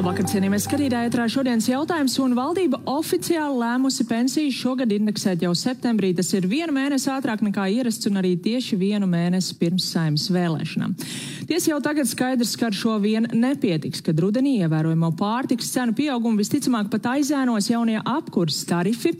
Labvakar, cienījamies skatītāji, ētrā šodienas jautājums, un valdība oficiāli lēmusi pensijas šogad indeksēt jau septembrī. Tas ir vienu mēnesi ātrāk nekā ierasts un arī tieši vienu mēnesi pirms saimnes vēlēšanām. Tiesa jau tagad skaidrs, ka ar šo vien nepietiks, kad rudenī ievērojamo pārtiks cenu pieaugumu visticamāk pat aizēnos jaunie apkurses tarifi.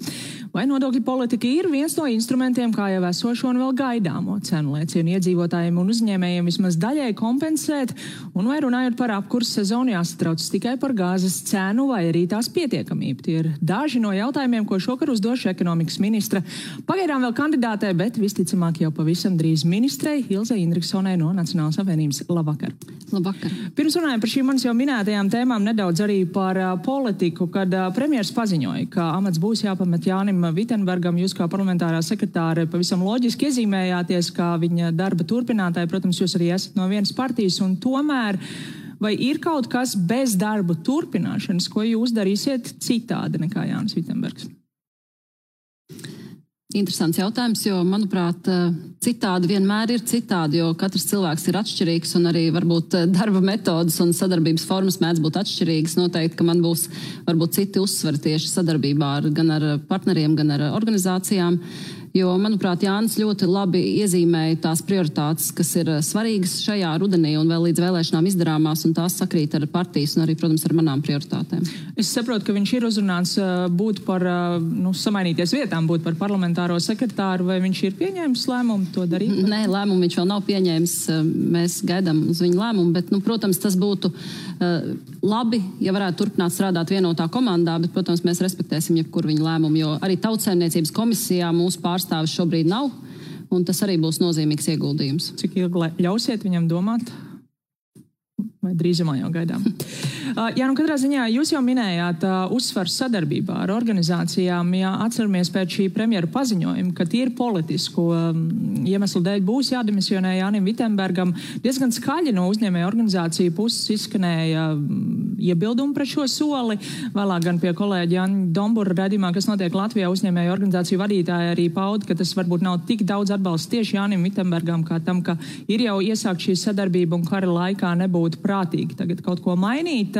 Vai nodokļu politika ir viens no instrumentiem, kā jau esošo un vēl gaidāmo cenu lēcienu iedzīvotājiem un uzņēmējiem vismaz daļai kompensēt, un vai runājot par apkurses sezonu jāsatrauc tikai par gāzes cenu vai arī tās pietiekamību. Tie ir daži no jautājumiem, ko šokar uzdošu ekonomikas ministra. Pagaidām vēl kandidātē, bet visticamāk jau pavisam drīz ministrei Ilze Indriksonai no Nacionālās apvienības. Labvakar! Labvakar. Pirms runājam par šīm manas jau minētajām tēmām, nedaudz arī par uh, politiku, kad uh, premjeras paziņoja, ka amats būs jāpamet Jānim Vitenbergam. Jūs kā parlamentārā sekretāre pavisam loģiski iezīmējāties, kā viņa darba turpinātāja. Protams, jūs arī esat no vienas partijas tomēr. Vai ir kaut kas bez darba turpināšanas, ko jūs darīsiet citādi nekā Jānis Vitenbergs? Interesants jautājums, jo, manuprāt, citādi vienmēr ir citādi, jo katrs cilvēks ir atšķirīgs un arī varbūt darba metodas un sadarbības formas mēdz būt atšķirīgas. Noteikti, ka man būs varbūt citi uzsveri tieši sadarbībā ar, gan ar partneriem, gan ar organizācijām. Uh, Jo, manuprāt, Jānis ļoti labi iezīmēja tās prioritātes, kas ir eh, svarīgas šajā rudenī un vēl līdz vēlēšanām izdarāmās, un tās sakrīt ar partijas un arī, protams, ar manām prioritātēm. Es saprotu, ka viņš ir uzrunāts eh, būt par, eh, nu, samainīties vietām, būt par parlamentāro sekretāru, vai viņš ir pieņēmis lēmumu to darīt? Nē, lēmumu viņš vēl nav pieņēmis. Mēs gaidām uz viņu lēmumu, bet, nu, protams, tas būtu labi, ja varētu turpināt strādāt vienotā komandā, bet, protams, mēs respektēsim jebkuru viņa lēmumu, jo arī tautsēmniecības komisijā mūsu pārstāvjiem pārstāvis šobrīd nav. Tas arī būs nozīmīgs ieguldījums. Cik ilgi ļausiet viņam domāt? Vai drīzumā jau gaidām? Uh, jā, nu katrā ziņā jūs jau minējāt uh, uzsvaru sadarbībā ar organizācijām. Jā, atceramies pēc šī premjera paziņojuma, ka tīri politisku um, iemeslu dēļ būs jādimisionē Jānim Vitembērgam. Diezgan skaļi no uzņēmēja organizāciju puses izskanēja um, iebildumi pret šo soli. Vēlāk gan pie kolēģa Jāņa Dombura redzījumā, kas notiek Latvijā uzņēmēja organizāciju vadītāja, arī pauda, ka tas varbūt nav tik daudz atbalsts tieši Jānim Vitembērgam, kā tam, ka ir jau iesākt šī sadarbība un kara laikā nebūtu prātīgi tagad kaut ko mainīt.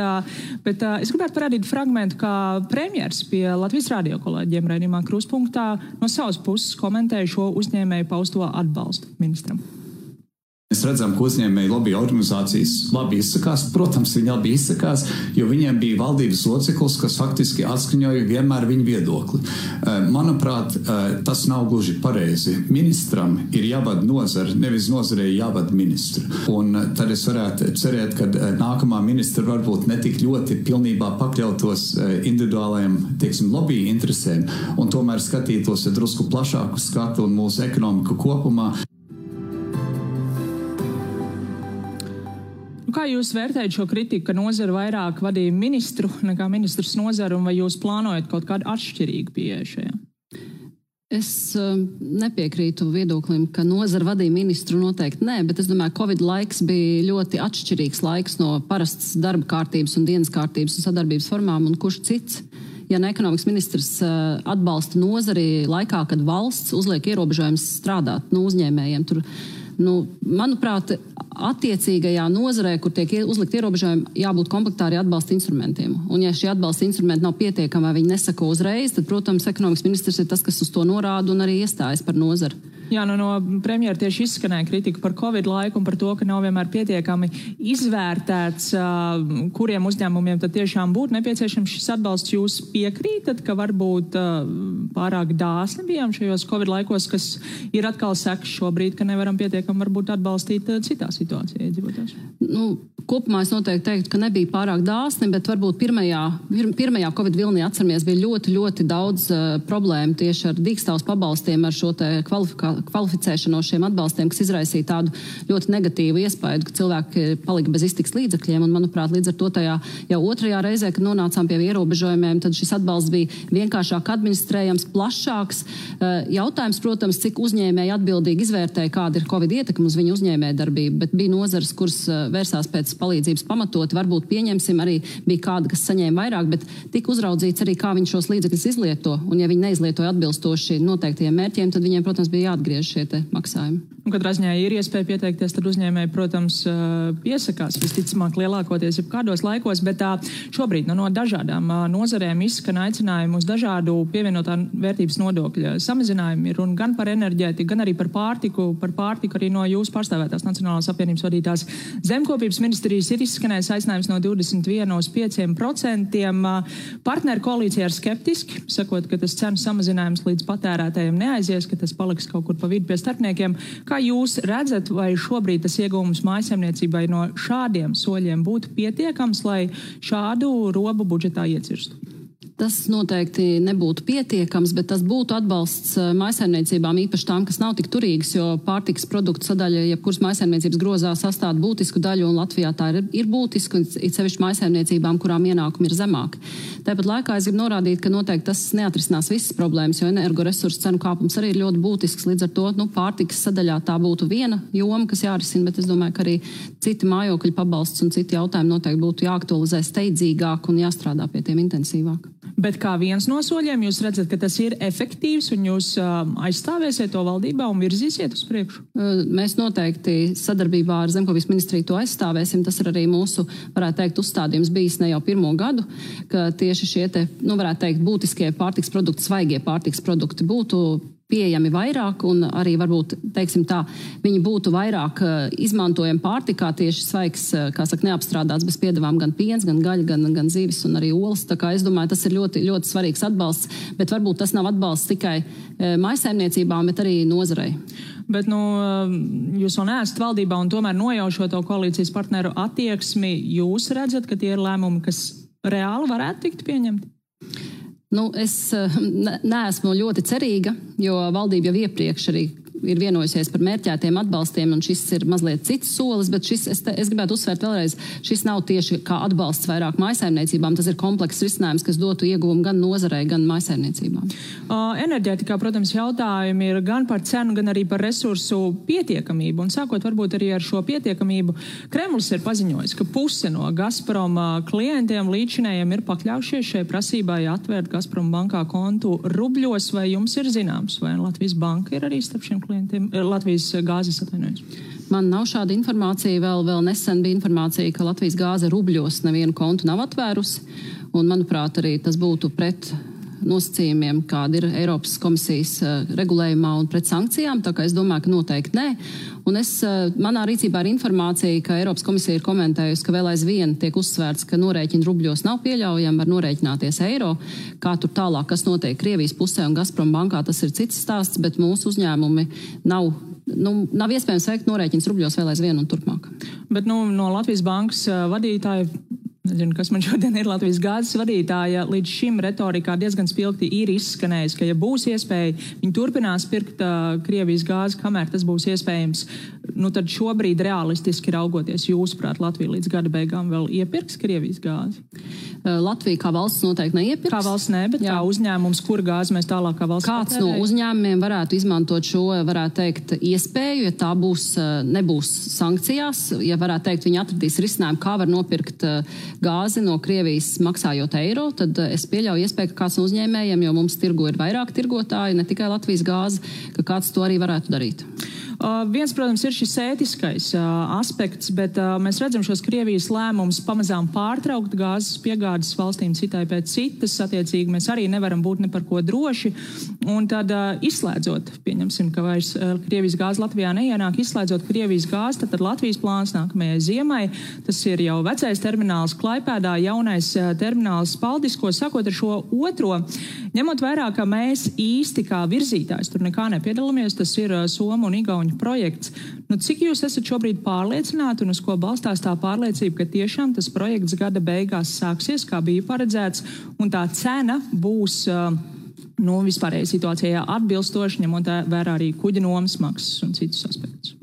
Bet es gribētu parādīt fragment, kā premjers pie Latvijas radio kolēģiem raidījumā Kruspunktā no savas puses komentēja šo uzņēmēju pausto atbalstu ministram. Mēs redzam, ka uzņēmēji lobby organizācijas labi izsakās. Protams, viņi labi izsakās, jo viņiem bija valdības loceklis, kas faktiski atskaņoja vienmēr viņu viedokli. Eh, manuprāt, eh, tas nav gluži pareizi. Ministram ir jāvada nozara, nevis nozarei jāvada ministru. Un eh, tad es varētu cerēt, ka nākamā ministra varbūt netik ļoti pilnībā pakļautos individuālajiem, teiksim, lobby interesēm un tomēr skatītos drusku plašāku skatu un mūsu ekonomiku kopumā. Kā jūs vērtējat šo kritiku, ka nozara vairāk vadīja ministru nekā ministrs nozara, un vai jūs plānojat kaut kādu atšķirīgu pieeju šajā? Es uh, nepiekrītu viedoklim, ka nozara vadīja ministru noteikti nē, bet es domāju, ka Covid laiks bija ļoti atšķirīgs laiks no parastas darba kārtības un dienas kārtības un sadarbības formām, un kurš cits ja ne ekonomikas ministrs uh, atbalsta nozari laikā, kad valsts uzliek ierobežojumus strādāt no nu, uzņēmējiem. Tur, nu, manuprāt, attiecīgajā nozarē, kur tiek uzlikt ierobežojumi, jābūt komplektā arī atbalsta instrumentiem. Un, ja šie atbalsta instrumenti nav pietiekami vai viņi nesako uzreiz, tad, protams, ekonomikas ministrs ir tas, kas uz to norāda un arī iestājas par nozari. Jā, nu, no premjera tieši izskanēja kritika par Covid laiku un par to, ka nav vienmēr pietiekami izvērtēts, kuriem uzņēmumiem tad tiešām būtu nepieciešams šis atbalsts. Jūs piekrītat, ka varbūt pārāk dāsni bijām šajos Covid laikos, kas ir atkal seks šobrīd, ka nevaram pietiekami varbūt atbalstīt citā situācijā iedzīvotājs? Nu, kopumā es noteikti teiktu, ka nebija pārāk dāsni, bet varbūt pirmajā, pirmajā Covid vilnī atceramies, bija ļoti, ļoti daudz uh, problēmu tieši ar dīkstāvus pabalstiem, ar šo kvalifikāciju kvalificēšanos šiem atbalstiem, kas izraisīja tādu ļoti negatīvu iespēju, ka cilvēki palika bez iztiks līdzekļiem. Un, manuprāt, līdz ar to tajā jau otrajā reizē, kad nonācām pie ierobežojumiem, tad šis atbalsts bija vienkāršāk administrējams, plašāks. Eh, jautājums, protams, cik uzņēmēji atbildīgi izvērtēja, kāda ir Covid ietekme uz viņu uzņēmē darbību, bet bija nozares, kuras eh, vērsās pēc palīdzības pamatot, varbūt pieņemsim, arī bija kāda, kas saņēma vairāk, bet tika uzraudzīts arī, kā viņi šos līdzekļus izlieto. Un, ja viņi neizlietoja atbilstoši noteiktajiem mērķiem, tad viņiem, protams, bija jāatgriež šie maksājumi. Un katrā ziņā ir iespēja pieteikties, tad uzņēmēji, protams, piesakās visticamāk lielākoties jau kādos laikos, bet šobrīd nu, no dažādām nozarēm izskan aicinājumu uz dažādu pievienotā vērtības nodokļa samazinājumu. Ir runa gan par enerģētiku, gan arī par pārtiku. Par pārtiku arī no jūsu pārstāvētās Nacionālās apvienības vadītās zemkopības ministrijas ir izskanējis aicinājums no 21 uz 5%. Partneru koalīcija ir skeptiski, sakot, ka tas cenu samazinājums līdz patērētājiem neaizies, ka tas paliks kaut kur pa vidu pie starpniekiem. Kā jūs redzat, vai šobrīd tas iegūms mājasemniecībai no šādiem soļiem būtu pietiekams, lai šādu robu budžetā iecirstu? Tas noteikti nebūtu pietiekams, bet tas būtu atbalsts eh, maisaimniecībām, īpaši tām, kas nav tik turīgas, jo pārtiks produktu sadaļa, jebkuras maisaimniecības grozā sastāv būtisku daļu, un Latvijā tā ir, ir būtiska, it sevišķi maisaimniecībām, kurām ienākumi ir zemāki. Tāpat laikā es gribu norādīt, ka noteikti tas neatrisinās visas problēmas, jo energoresursu cenu kāpums arī ir ļoti būtisks. Līdz ar to nu, pārtikas sadaļā tā būtu viena joma, kas jārisina, bet es domāju, ka arī citi mājokļu pabalsts un citi jautājumi noteikti būtu jāaktualizē steidzīgāk un jāstrādā pie tiem intensīvāk. Bet kā viens no soļiem jūs redzat, ka tas ir efektīvs un jūs uh, aizstāvēsiet to valdībā un virzīsiet uz priekšu? Mēs noteikti sadarbībā ar Zemkopijas ministriju to aizstāvēsim. Tas ir arī mūsu, varētu teikt, uzstādījums bijis ne jau pirmo gadu, ka tieši šie te, nu, varētu teikt, būtiskie pārtiks produkti, svaigie pārtiks produkti būtu pieejami vairāk, un arī varbūt, teiksim tā, viņi būtu vairāk uh, izmantojami pārtikā, tieši svaigs, uh, kā saka, neapstrādāts bez piedevām gan piens, gan gaļa, gan, gan zivis un arī olas. Tā kā es domāju, tas ir ļoti, ļoti svarīgs atbalsts, bet varbūt tas nav atbalsts tikai uh, maisaimniecībām, bet arī nozarei. Bet nu, jūs vēl neesat valdībā un tomēr nojaušot to koalīcijas partneru attieksmi, jūs redzat, ka tie ir lēmumi, kas reāli varētu tikt pieņemti? Nu, es eh, neesmu ļoti cerīga, jo valdība jau iepriekš arī ir vienojusies par mērķētiem atbalstiem, un šis ir mazliet cits solis, bet šis, es, te, es gribētu uzsvērt vēlreiz, šis nav tieši kā atbalsts vairāk maisaimniecībām, tas ir komplekss risinājums, kas dotu ieguvumu gan nozarei, gan maisaimniecībām. Enerģētikā, protams, jautājumi ir gan par cenu, gan arī par resursu pietiekamību, un sākot varbūt arī ar šo pietiekamību, Kremlis ir paziņojis, ka puse no Gazprom klientiem līdzinējiem ir pakļaujušies šai prasībai atvērt Gazprom bankā kontu rubļos, vai jums ir zināms, vai Latvijas banka ir arī starp šiem klientiem? Klientiem, eh, Latvijas gāzes atvainojas? Man nav šāda informācija. Vēl, vēl nesen bija informācija, ka Latvijas gāze rubļos nevienu kontu nav atvērusi. Un, manuprāt, arī tas būtu pret nosacījumiem, kāda ir Eiropas komisijas uh, regulējumā un pret sankcijām. Tā kā es domāju, ka noteikti nē. Un es, uh, manā rīcībā ir informācija, ka Eiropas komisija ir komentējusi, ka vēl aizvien tiek uzsvērts, ka norēķina rubļos nav pieļaujami, var norēķināties eiro. Kā tur tālāk, kas notiek Krievijas pusē un Gazprom bankā, tas ir cits stāsts, bet mūsu uzņēmumi nav nu, nav iespējams veikt norēķins rubļos vēl aizvien un turpmāk. Bet nu, no Latvijas bankas vadītāja nezinu, kas man šodien ir Latvijas gāzes vadītāja, līdz šim retorikā diezgan spilgti ir izskanējis, ka, ja būs iespēja, viņi turpinās pirkt uh, Krievijas gāzi, kamēr tas būs iespējams. Nu, tad šobrīd realistiski raugoties, jūsuprāt, Latvija līdz gada beigām vēl iepirks Krievijas gāzi? Latvija kā valsts noteikti neiepirks. Kā valsts ne, bet Jā. kā uzņēmums, kur gāzi mēs tālāk kā valsts. Kāds patērēja? no uzņēmumiem varētu izmantot šo, varētu teikt, iespēju, ja tā būs, nebūs sankcijās, ja varētu teikt, viņi atradīs risinājumu, kā var nopirkt gāzi no Krievijas maksājot eiro, tad es pieļauju iespēju, ka kāds no uzņēmējiem, jo mums tirgu ir vairāk tirgotāji, ne tikai Latvijas gāze, ka kāds to arī varētu darīt. Uh, viens, protams, ir šis ētiskais uh, aspekts, bet uh, mēs redzam šos Krievijas lēmumus pamazām pārtraukt gāzes piegādes valstīm citai pēc citas. Attiecīgi mēs arī nevaram būt ne par ko droši. Un tad uh, izslēdzot, pieņemsim, ka vairs uh, Krievijas gāze Latvijā neienāk, izslēdzot Krievijas gāzi, tad, tad Latvijas plāns nākamajai ziemai. Tas ir jau vecais termināls Klaipēdā, jaunais uh, termināls Paldisko, sakot ar šo otro. Ņemot vērā, ka mēs īsti kā virzītājs tur nekā nepiedalāmies, tas ir Somu un Igauņu ilgtermiņa projekts. Nu, cik jūs esat šobrīd pārliecināti un uz ko balstās tā pārliecība, ka tiešām tas projekts gada beigās sāksies, kā bija paredzēts, un tā cena būs nu, vispārējai situācijai atbilstoši, ņemot vērā arī kuģa nomas maksas un citus aspektus?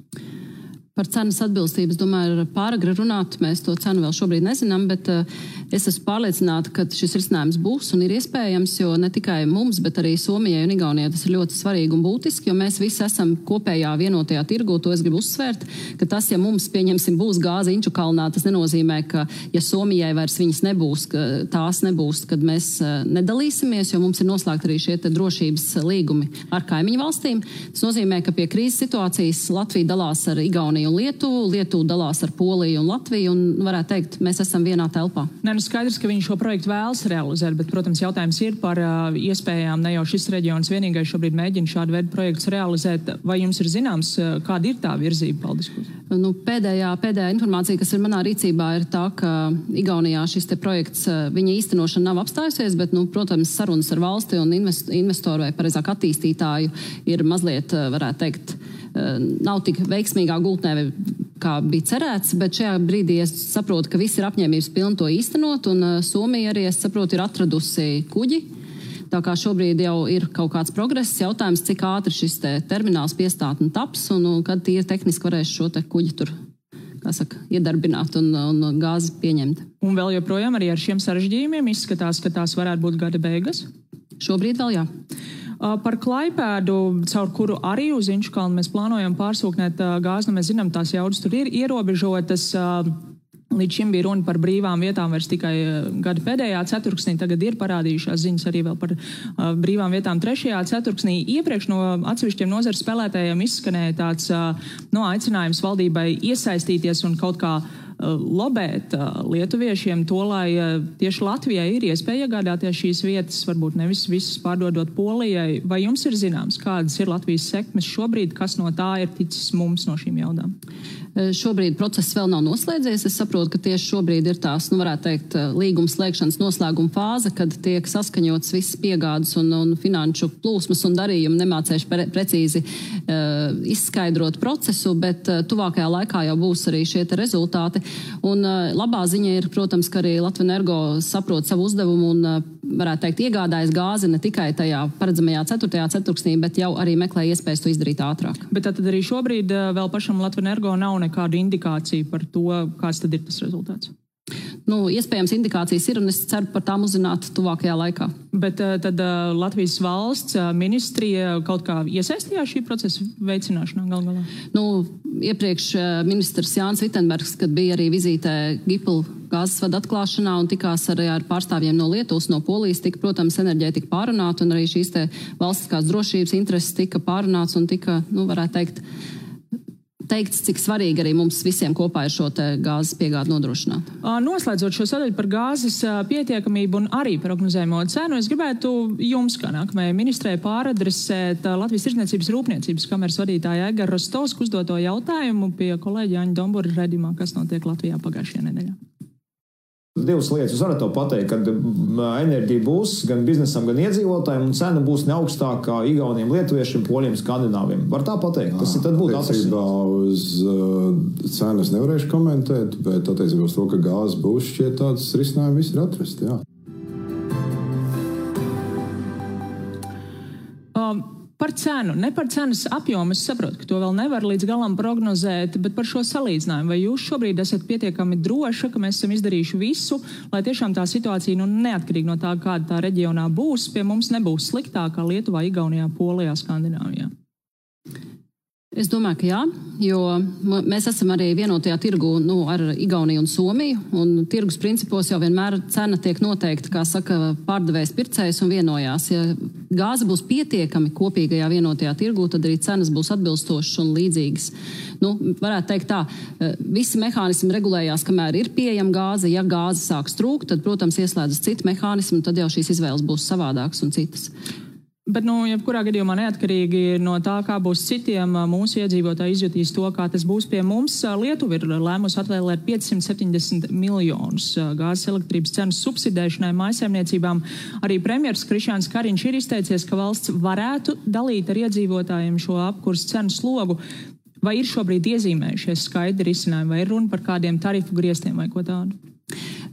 Par cenas atbilstību, es domāju, ir pāragri runāt. Mēs to cenu vēl šobrīd nezinām, bet uh, Es esmu pārliecināta, ka šis risinājums būs un ir iespējams, jo ne tikai mums, bet arī Somijai un Igaunijai tas ir ļoti svarīgi un būtiski, jo mēs visi esam kopējā vienotajā tirgu. To es gribu uzsvērt, ka tas, ja mums, pieņemsim, būs gāze Inču kalnā, tas nenozīmē, ka, ja Somijai vairs viņas nebūs, tās nebūs, kad mēs eh, nedalīsimies, jo mums ir noslēgti arī šie drošības līgumi ar kaimiņu valstīm. Tas nozīmē, ka pie krīzes situācijas Latvija dalās ar Igauniju un Lietuvu, Lietuva dalās ar Poliju un Latviju, un varētu teikt, mēs esam vienā telpā. Ne, nu skaidrs, ka viņi šo projektu vēlas realizēt, bet, protams, jautājums ir par uh, iespējām. Ne jau šis reģions vienīgais šobrīd mēģina šādu veidu projektus realizēt. Vai jums ir zināms, kāda ir tā virzība? Paldies! Nu, pēdējā, pēdējā informācija, kas ir manā rīcībā, ir tā, ka Igaunijā šis projekts, viņa īstenošana nav apstājusies, bet, nu, protams, sarunas ar valsti un investoru vai, pareizāk, attīstītāju ir mazliet, varētu teikt, nav tik veiksmīgā gultnē, kā bija cerēts, bet šajā brīdī es saprotu, ka visi ir apņēmības pilni to īstenot, un Somija arī, es saprotu, ir atradusi kuģi. Tā kā šobrīd jau ir kaut kāds progress, jautājums, cik ātri šis te termināls piestātne taps un, un kad tie tehniski varēs šo te kuģi tur saka, iedarbināt un, un gāzi pieņemt. Un vēl joprojām ar šiem sarežģījumiem izskatās, ka tās varētu būt gada beigas? Šobrīd vēl jā. Par klaipēdu, caur kuru arī uz Inčukalnu mēs plānojam pārsūknēt gāzi, nu mēs zinām, tās jaudas tur ir ierobežotas. Līdz šim bija runa par brīvām vietām, vairs tikai gada pēdējā ceturksnī. Tagad ir parādījušās ziņas arī par uh, brīvām vietām trešajā ceturksnī. Iepriekš no atsevišķiem nozares spēlētājiem izskanēja tāds uh, no, aicinājums valdībai iesaistīties un kaut kā uh, lobēt lietuviešiem to, lai tieši Latvijai ir iespēja iegādāties šīs vietas, varbūt nevis visas pārdodot Polijai. Vai jums ir zināms, kādas ir Latvijas sekmes šobrīd, kas no tā ir ticis mums no šīm jaudām? Šobrīd process vēl nav noslēdzies. Es saprotu, ka tieši šobrīd ir tās, nu, varētu teikt, līguma slēgšanas noslēguma fāze, kad tiek saskaņots viss piegādes un, un finanšu plūsmas un darījumi. Nemācējuši pre, precīzi uh, izskaidrot procesu, bet uh, tuvākajā laikā jau būs arī šie rezultāti. Un uh, labā ziņa ir, protams, ka arī Latvijas energo saprot savu uzdevumu un, uh, varētu teikt, iegādājas gāzi ne tikai tajā paredzamajā ceturtajā ceturksnī, bet jau arī meklē iespējas to izdarīt ātrāk. Bet tad arī šobrīd uh, vēl pašam Latvijas energo nav nekādu indikāciju par to, kāds tad ir tas rezultāts. Nu, iespējams, indikācijas ir, un es ceru par tām uzzināt tuvākajā laikā. Bet tad uh, Latvijas valsts uh, ministrija kaut kā iesaistījās šī procesa veicināšanā gal galā? Nu, iepriekš uh, ministrs Jānis Vitenbergs, kad bija arī vizītē Giplu gāzes vada atklāšanā un tikās arī ar pārstāvjiem no Lietuvas, no Polijas, tika, protams, enerģētika pārunāta un arī šīs valstiskās drošības intereses tika pārunāts un tika, nu, varētu teikt, teikts, cik svarīgi arī mums visiem kopā ir šo gāzes piegādi nodrošināt. Noslēdzot šo sadaļu par gāzes pietiekamību un arī prognozējumu cenu, es gribētu jums, kā nākamajai ministrē, pāradresēt Latvijas Tirzniecības rūpniecības kameras vadītāja Egara Rostovska uzdoto jautājumu pie kolēģa Jāņa Dombura redimā, kas notiek Latvijā pagājušajā nedēļā. Divas lietas. Jūs varat to pateikt, ka enerģija būs gan biznesam, gan iedzīvotājiem, un cena būs ne augstākā Igauniem, Lietuviešiem, Poļiem, Skandināviem. Var tā pateikt. Tas ir būtu attiecībā uz uh, cenu. Es nevarēšu komentēt, bet attiecībā uz to, ka gāze būs, šķiet tāds risinājums viss ir atrasts. Um, Par cenu, ne par cenas apjomu. Es saprotu, ka to vēl nevar līdz galam prognozēt, bet par šo salīdzinājumu. Vai jūs šobrīd esat pietiekami droši, ka mēs esam izdarījuši visu, lai tiešām tā situācija, nu, neatkarīgi no tā, kāda tā reģionā būs, pie mums nebūs sliktākā Lietuvā, Igaunijā, Polijā, Skandināvijā? Es domāju, ka jā, jo mēs esam arī vienotajā tirgu nu, ar Igauniju un Somiju. Un tirgus principos jau vienmēr cena tiek noteikta, kā saka pārdevējs, pircējs un vienojās. Ja gāze būs pietiekami kopīgajā vienotajā tirgu, tad arī cenas būs atbilstošas un līdzīgas. Nu, varētu teikt tā, visi mehānismi regulējās, kamēr ir pieejama gāze. Ja gāze sāks trūkt, tad, protams, ieslēdzas citi mehānismi, tad jau šīs izvēles būs savādākas un citas. Bet, nu, jebkurā gadījumā, neatkarīgi no tā, kā būs citiem, mūsu iedzīvotāji izjutīs to, kā tas būs pie mums. Lietuva ir lēmusi atvēlēt 570 miljonus gāzes elektrības cenas subsidēšanai maisaimniecībām. Arī premjeras Krišāns Kariņš ir izteicies, ka valsts varētu dalīt ar iedzīvotājiem šo apkursu cenu slogu. Vai ir šobrīd iezīmējušies skaidri risinājumi, vai ir runa par kādiem tarifu griestiem vai ko tādu?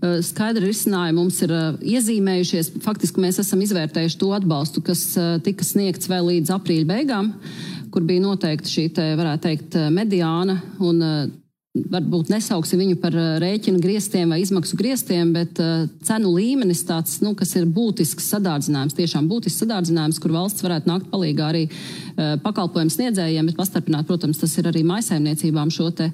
Eh, skaidri risinājumi mums ir eh, iezīmējušies. Faktiski mēs esam izvērtējuši to atbalstu, kas eh, tika sniegts vēl līdz aprīļa beigām, kur bija noteikti šī, te, varētu teikt, mediāna. Un, varbūt nesauksim viņu par rēķinu griestiem vai izmaksu griestiem, bet cenu līmenis tāds, nu, kas ir būtisks sadārdzinājums, tiešām būtisks sadārdzinājums, kur valsts varētu nākt palīgā arī pakalpojumu sniedzējiem, bet pastarpināt, protams, tas ir arī maisaimniecībām šo te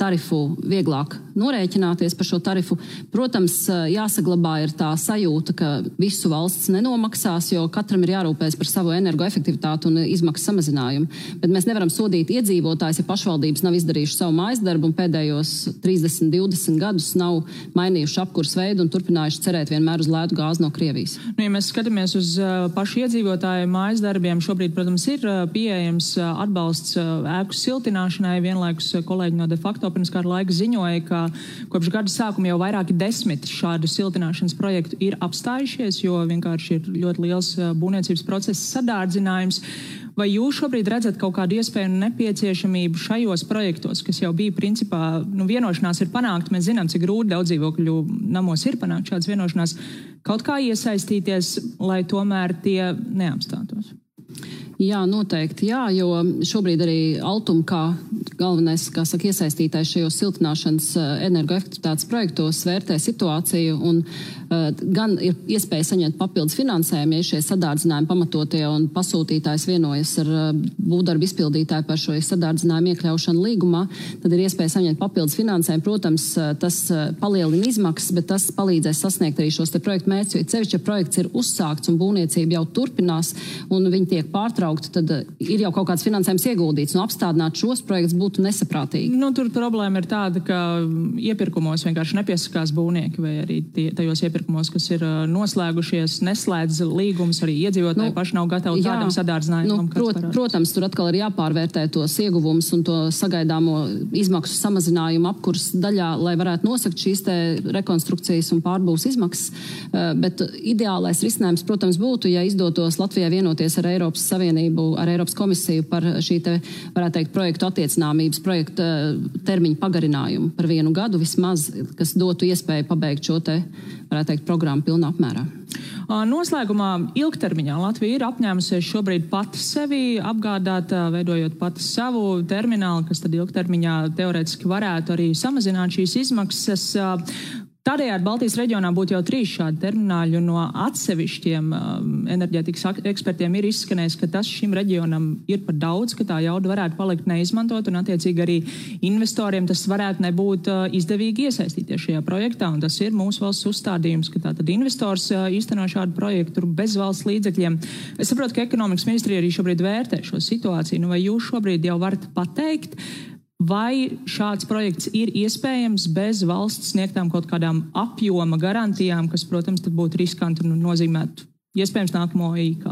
tarifu vieglāk norēķināties par šo tarifu. Protams, jāsaglabā ir tā sajūta, ka visu valsts nenomaksās, jo katram ir jārūpēs par savu energoefektivitāti un izmaksu samazinājumu. Bet mēs nevaram sodīt iedzīvotājus, ja pašvaldības nav izdarījušas savu mājas darbu un pēdējos 30, 20 gadus nav mainījuši apkurs veidu un turpinājuši cerēt vienmēr uz lētu gāzi no Krievijas. Nu, ja mēs skatāmies uz uh, pašu iedzīvotāju mājas darbiem, šobrīd, protams, ir uh, pieejams uh, atbalsts ēku siltināšanai. Vienlaikus kolēģi no de facto pirms kāda laika ziņoja, ka kopš gada sākuma jau vairāki desmit šādu siltināšanas projektu ir apstājušies, jo vienkārši ir ļoti liels būvniecības procesa sadārdzinājums. Vai jūs šobrīd redzat kaut kādu iespēju un nepieciešamību šajos projektos, kas jau bija principā nu, vienošanās ir panākt? Mēs zinām, cik grūti daudz dzīvokļu namos ir panākt šādas vienošanās. Kaut kā iesaistīties, lai tomēr tie neapstātos. Jā, noteikti. Jā, jo šobrīd arī Altuma, kā galvenais kā saka, iesaistītais šajos siltināšanas eh, energoefektivitātes projektos, vērtē situāciju un uh, gan ir iespēja saņemt papildus finansējumu, ja šie sadārdzinājumi pamatotie un pasūtītājs vienojas ar uh, būvdarbu izpildītāju par šo sadārdzinājumu iekļaušanu līgumā, tad ir iespēja saņemt papildus finansējumu. Protams, tas palielina izmaksas, bet tas palīdzēs sasniegt arī šos projektu mērķus, jo cevišķi, ja projekts ir uzsākts un būvniecība jau turpinās un viņi tiek pārtraukti tad eh, ir jau kaut kāds finansējums ieguldīts. Nu, apstādināt šos projektus būtu nesaprātīgi. Nu, tur problēma ir tāda, ka iepirkumos vienkārši nepiesakās būvnieki, vai arī tie, tajos iepirkumos, kas ir noslēgušies, neslēdz līgumus, arī iedzīvotāji nu, paši nav gatavi jā, tādam sadārdzinājumam. Nu, prot, protams, tur atkal ir jāpārvērtē tos ieguvumus un to sagaidāmo izmaksu samazinājumu apkurs daļā, lai varētu nosakt šīs rekonstrukcijas un pārbūves izmaksas. Bet ideālais risinājums, protams, būtu, ja izdotos Latvijai vienoties ar Eiropas Savienību ar Eiropas komisiju par šī te, varētu teikt, projektu attiecināmības, projekta termiņu pagarinājumu par vienu gadu vismaz, kas dotu iespēju pabeigt šo te, varētu teikt, programmu pilnā apmērā. Noslēgumā ilgtermiņā Latvija ir apņēmusies šobrīd pati sevi apgādāt, veidojot pati savu terminālu, kas tad ilgtermiņā teorētiski varētu arī samazināt šīs izmaksas. Tādējādi Baltijas reģionā būtu jau trīs šādi termināļi, un no atsevišķiem um, enerģētikas ekspertiem ir izskanējis, ka tas šim reģionam ir par daudz, ka tā jauda varētu palikt neizmantot, un attiecīgi arī investoriem tas varētu nebūt uh, izdevīgi iesaistīties šajā projektā, tas ir mūsu valsts uzstādījums, ka tātad investors uh, īsteno šādu projektu bez valsts līdzekļiem. Es saprotu, ka ekonomikas ministrija arī šobrīd vērtē šo situāciju, nu vai jūs šobrīd jau varat pateikt, Vai šāds projekts ir iespējams bez valsts sniegtām kaut kādām apjoma garantijām, kas, protams, būtu riskanti un nozīmētu iespējams nākamo IK?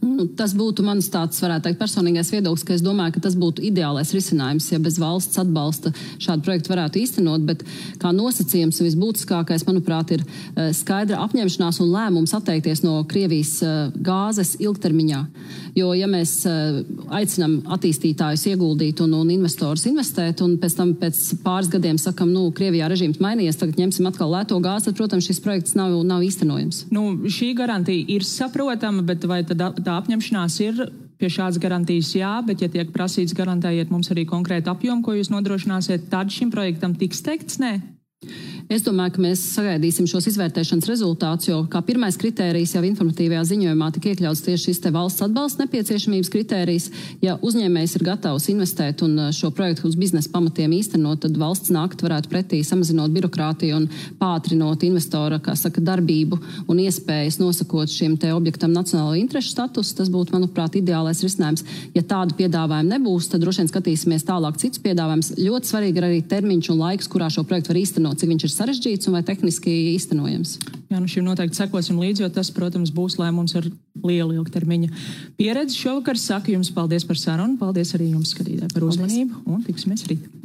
Nu, tas būtu mans tāds, varētu teikt, personīgais viedoklis, ka es domāju, ka tas būtu ideālais risinājums, ja bez valsts atbalsta šādu projektu varētu īstenot, bet kā nosacījums visbūtiskākais, manuprāt, ir eh, skaidra apņemšanās un lēmums atteikties no Krievijas eh, gāzes ilgtermiņā. Jo, ja mēs eh, aicinām attīstītājus ieguldīt un, un investorus investēt, un pēc tam pēc pāris gadiem sakam, nu, Krievijā režīms mainījies, tagad ņemsim atkal lēto gāzi, tad, protams, šis projekts nav, nav īstenojams. Nu, šī garantija ir saprotama, bet vai tad tā apņemšanās ir pie šādas garantijas jā, bet, ja tiek prasīts garantējiet mums arī konkrētu apjomu, ko jūs nodrošināsiet, tad šim projektam tiks teikts nē? Es domāju, ka mēs sagaidīsim šos izvērtēšanas rezultātus, jo kā pirmais kritērijs jau informatīvajā ziņojumā tika iekļauts tieši šis valsts atbalsta nepieciešamības kritērijs. Ja uzņēmējs ir gatavs investēt un uh, šo projektu uz biznesa pamatiem īstenot, tad valsts nākt varētu pretī samazinot birokrātiju un pātrinot investora, saka, darbību un iespējas nosakot šim te objektam nacionālo interešu status. Tas būtu, manuprāt, ideālais risinājums. Ja tādu piedāvājumu nebūs, tad droši vien skatīsimies tālāk citus piedāvājumus. Ļoti svarīgi ir arī termiņš un laiks, kurā šo projektu var īstenot, cik viņš ir sarežģīts un vai tehniski īstenojams. Jā, nu šim noteikti sekosim līdzi, jo tas, protams, būs lēmums ar lielu ilgtermiņa pieredzi. Šovakar saku jums paldies par sarunu, paldies arī jums, skatītāji, par uzmanību un tiksimies rīt.